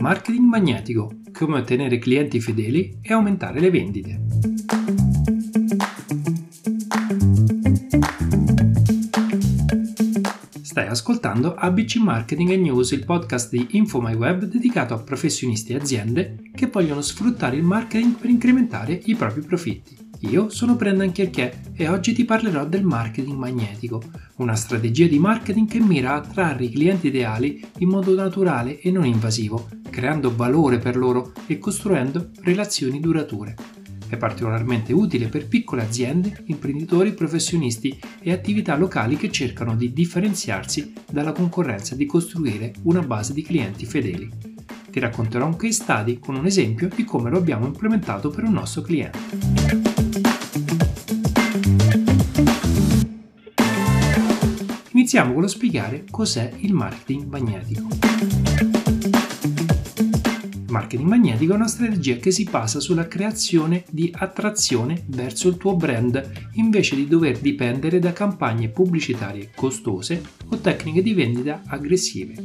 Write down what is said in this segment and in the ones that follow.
marketing magnetico, come ottenere clienti fedeli e aumentare le vendite. Stai ascoltando ABC Marketing News, il podcast di InfoMyWeb dedicato a professionisti e aziende che vogliono sfruttare il marketing per incrementare i propri profitti. Io sono Brendan Chierchier e oggi ti parlerò del marketing magnetico, una strategia di marketing che mira a attrarre i clienti ideali in modo naturale e non invasivo, creando valore per loro e costruendo relazioni durature. È particolarmente utile per piccole aziende, imprenditori, professionisti e attività locali che cercano di differenziarsi dalla concorrenza e di costruire una base di clienti fedeli. Ti racconterò un case study con un esempio di come lo abbiamo implementato per un nostro cliente. Iniziamo con lo spiegare cos'è il marketing magnetico. Il marketing magnetico è una strategia che si basa sulla creazione di attrazione verso il tuo brand invece di dover dipendere da campagne pubblicitarie costose o tecniche di vendita aggressive.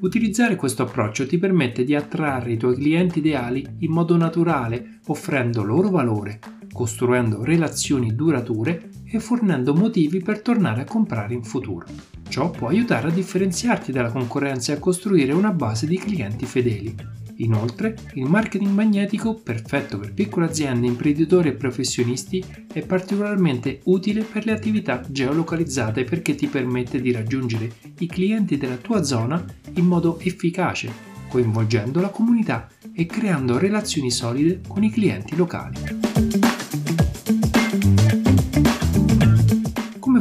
Utilizzare questo approccio ti permette di attrarre i tuoi clienti ideali in modo naturale, offrendo loro valore, costruendo relazioni durature e fornendo motivi per tornare a comprare in futuro. Ciò può aiutare a differenziarti dalla concorrenza e a costruire una base di clienti fedeli. Inoltre, il marketing magnetico, perfetto per piccole aziende, imprenditori e professionisti, è particolarmente utile per le attività geolocalizzate perché ti permette di raggiungere i clienti della tua zona in modo efficace, coinvolgendo la comunità e creando relazioni solide con i clienti locali.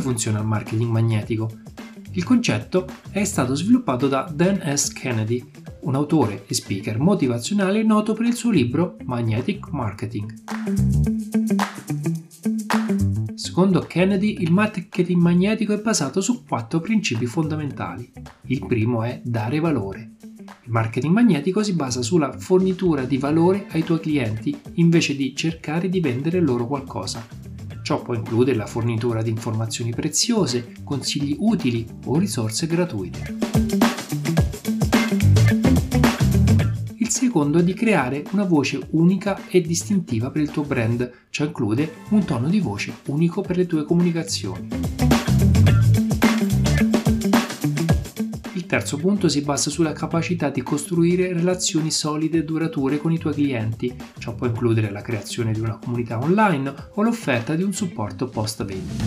Funziona il marketing magnetico. Il concetto è stato sviluppato da Dan S. Kennedy, un autore e speaker motivazionale noto per il suo libro Magnetic Marketing. Secondo Kennedy, il marketing magnetico è basato su quattro principi fondamentali. Il primo è dare valore. Il marketing magnetico si basa sulla fornitura di valore ai tuoi clienti invece di cercare di vendere loro qualcosa. Ciò può includere la fornitura di informazioni preziose, consigli utili o risorse gratuite. Il secondo è di creare una voce unica e distintiva per il tuo brand, ciò include un tono di voce unico per le tue comunicazioni. Il terzo punto si basa sulla capacità di costruire relazioni solide e durature con i tuoi clienti. Ciò può includere la creazione di una comunità online o l'offerta di un supporto post vendita.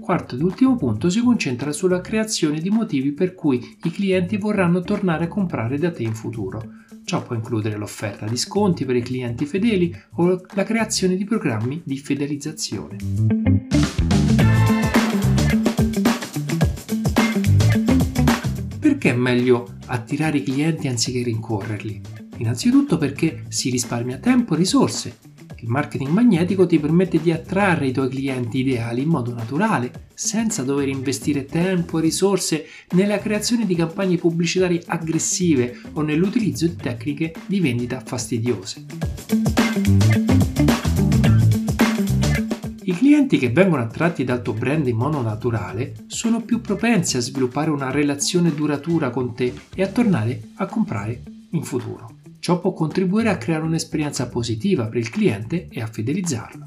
Quarto ed ultimo punto si concentra sulla creazione di motivi per cui i clienti vorranno tornare a comprare da te in futuro. Ciò può includere l'offerta di sconti per i clienti fedeli o la creazione di programmi di fidelizzazione. Meglio attirare i clienti anziché rincorrerli? Innanzitutto perché si risparmia tempo e risorse. Il marketing magnetico ti permette di attrarre i tuoi clienti ideali in modo naturale, senza dover investire tempo e risorse nella creazione di campagne pubblicitarie aggressive o nell'utilizzo di tecniche di vendita fastidiose. I clienti che vengono attratti dal tuo brand in modo naturale sono più propensi a sviluppare una relazione duratura con te e a tornare a comprare in futuro. Ciò può contribuire a creare un'esperienza positiva per il cliente e a fidelizzarlo.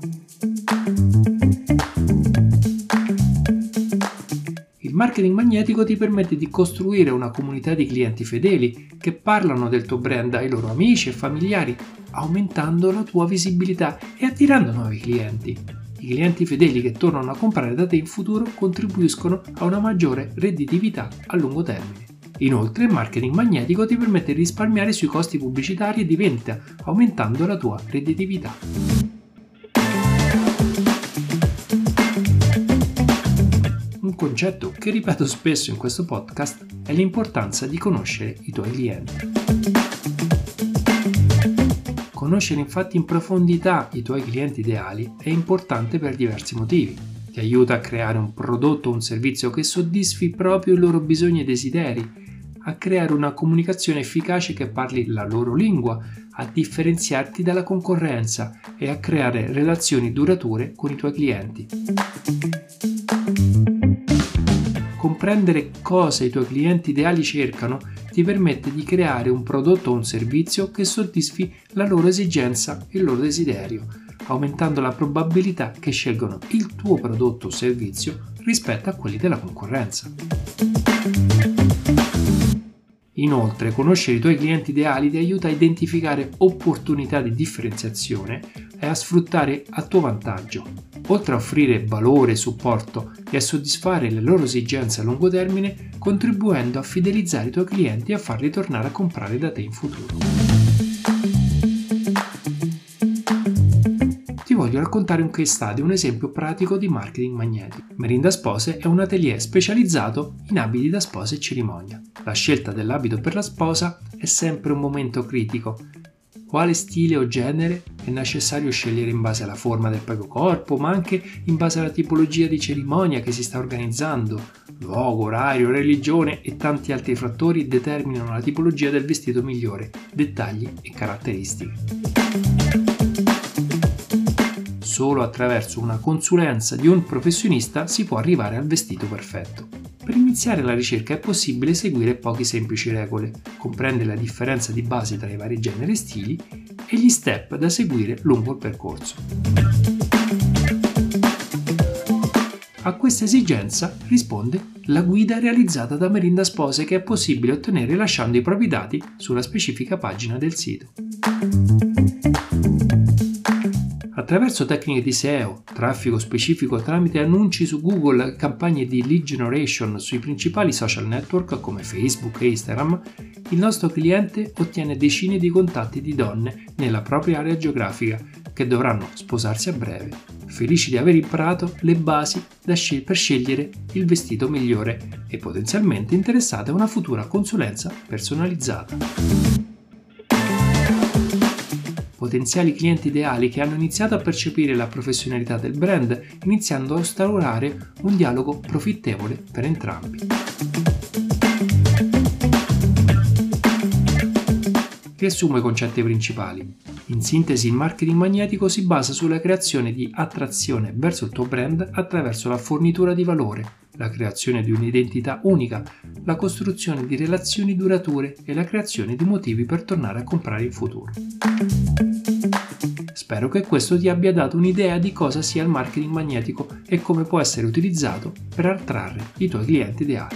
Il marketing magnetico ti permette di costruire una comunità di clienti fedeli che parlano del tuo brand ai loro amici e familiari, aumentando la tua visibilità e attirando nuovi clienti. I clienti fedeli che tornano a comprare da te in futuro contribuiscono a una maggiore redditività a lungo termine. Inoltre, il marketing magnetico ti permette di risparmiare sui costi pubblicitari e di vendita, aumentando la tua redditività. Un concetto che ripeto spesso in questo podcast è l'importanza di conoscere i tuoi clienti. Conoscere infatti in profondità i tuoi clienti ideali è importante per diversi motivi. Ti aiuta a creare un prodotto o un servizio che soddisfi proprio i loro bisogni e desideri, a creare una comunicazione efficace che parli la loro lingua, a differenziarti dalla concorrenza e a creare relazioni durature con i tuoi clienti. Comprendere cosa i tuoi clienti ideali cercano ti permette di creare un prodotto o un servizio che soddisfi la loro esigenza e il loro desiderio, aumentando la probabilità che scelgono il tuo prodotto o servizio rispetto a quelli della concorrenza. Inoltre, conoscere i tuoi clienti ideali ti aiuta a identificare opportunità di differenziazione e a sfruttare a tuo vantaggio. Oltre a offrire valore, supporto e a soddisfare le loro esigenze a lungo termine, contribuendo a fidelizzare i tuoi clienti e a farli tornare a comprare da te in futuro. voglio raccontare un case study, un esempio pratico di marketing magnetico. Merinda Spose è un atelier specializzato in abiti da sposa e cerimonia. La scelta dell'abito per la sposa è sempre un momento critico. Quale stile o genere è necessario scegliere in base alla forma del proprio corpo, ma anche in base alla tipologia di cerimonia che si sta organizzando. Luogo, orario, religione e tanti altri fattori determinano la tipologia del vestito migliore, dettagli e caratteristiche solo attraverso una consulenza di un professionista si può arrivare al vestito perfetto. Per iniziare la ricerca è possibile seguire poche semplici regole, comprendere la differenza di base tra i vari generi e stili e gli step da seguire lungo il percorso. A questa esigenza risponde la guida realizzata da Merinda Spose che è possibile ottenere lasciando i propri dati sulla specifica pagina del sito. Attraverso tecniche di SEO, traffico specifico tramite annunci su Google, campagne di lead generation sui principali social network come Facebook e Instagram, il nostro cliente ottiene decine di contatti di donne nella propria area geografica che dovranno sposarsi a breve, felici di aver imparato le basi scel- per scegliere il vestito migliore e potenzialmente interessate a una futura consulenza personalizzata potenziali clienti ideali che hanno iniziato a percepire la professionalità del brand, iniziando a instaurare un dialogo profittevole per entrambi. Riassumo i concetti principali. In sintesi, il marketing magnetico si basa sulla creazione di attrazione verso il tuo brand attraverso la fornitura di valore, la creazione di un'identità unica, la costruzione di relazioni durature e la creazione di motivi per tornare a comprare in futuro. Spero che questo ti abbia dato un'idea di cosa sia il marketing magnetico e come può essere utilizzato per attrarre i tuoi clienti ideali.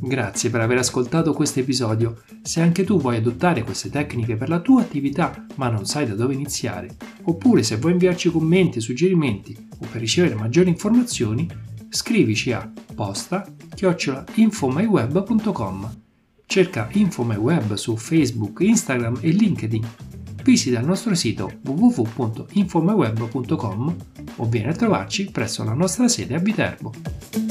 Grazie per aver ascoltato questo episodio. Se anche tu vuoi adottare queste tecniche per la tua attività ma non sai da dove iniziare, oppure se vuoi inviarci commenti, suggerimenti o per ricevere maggiori informazioni, scrivici a posta chiocciolainfomyweb.com Cerca InfoMyWeb su Facebook, Instagram e LinkedIn. Visita il nostro sito www.infomyweb.com o vieni a trovarci presso la nostra sede a Viterbo.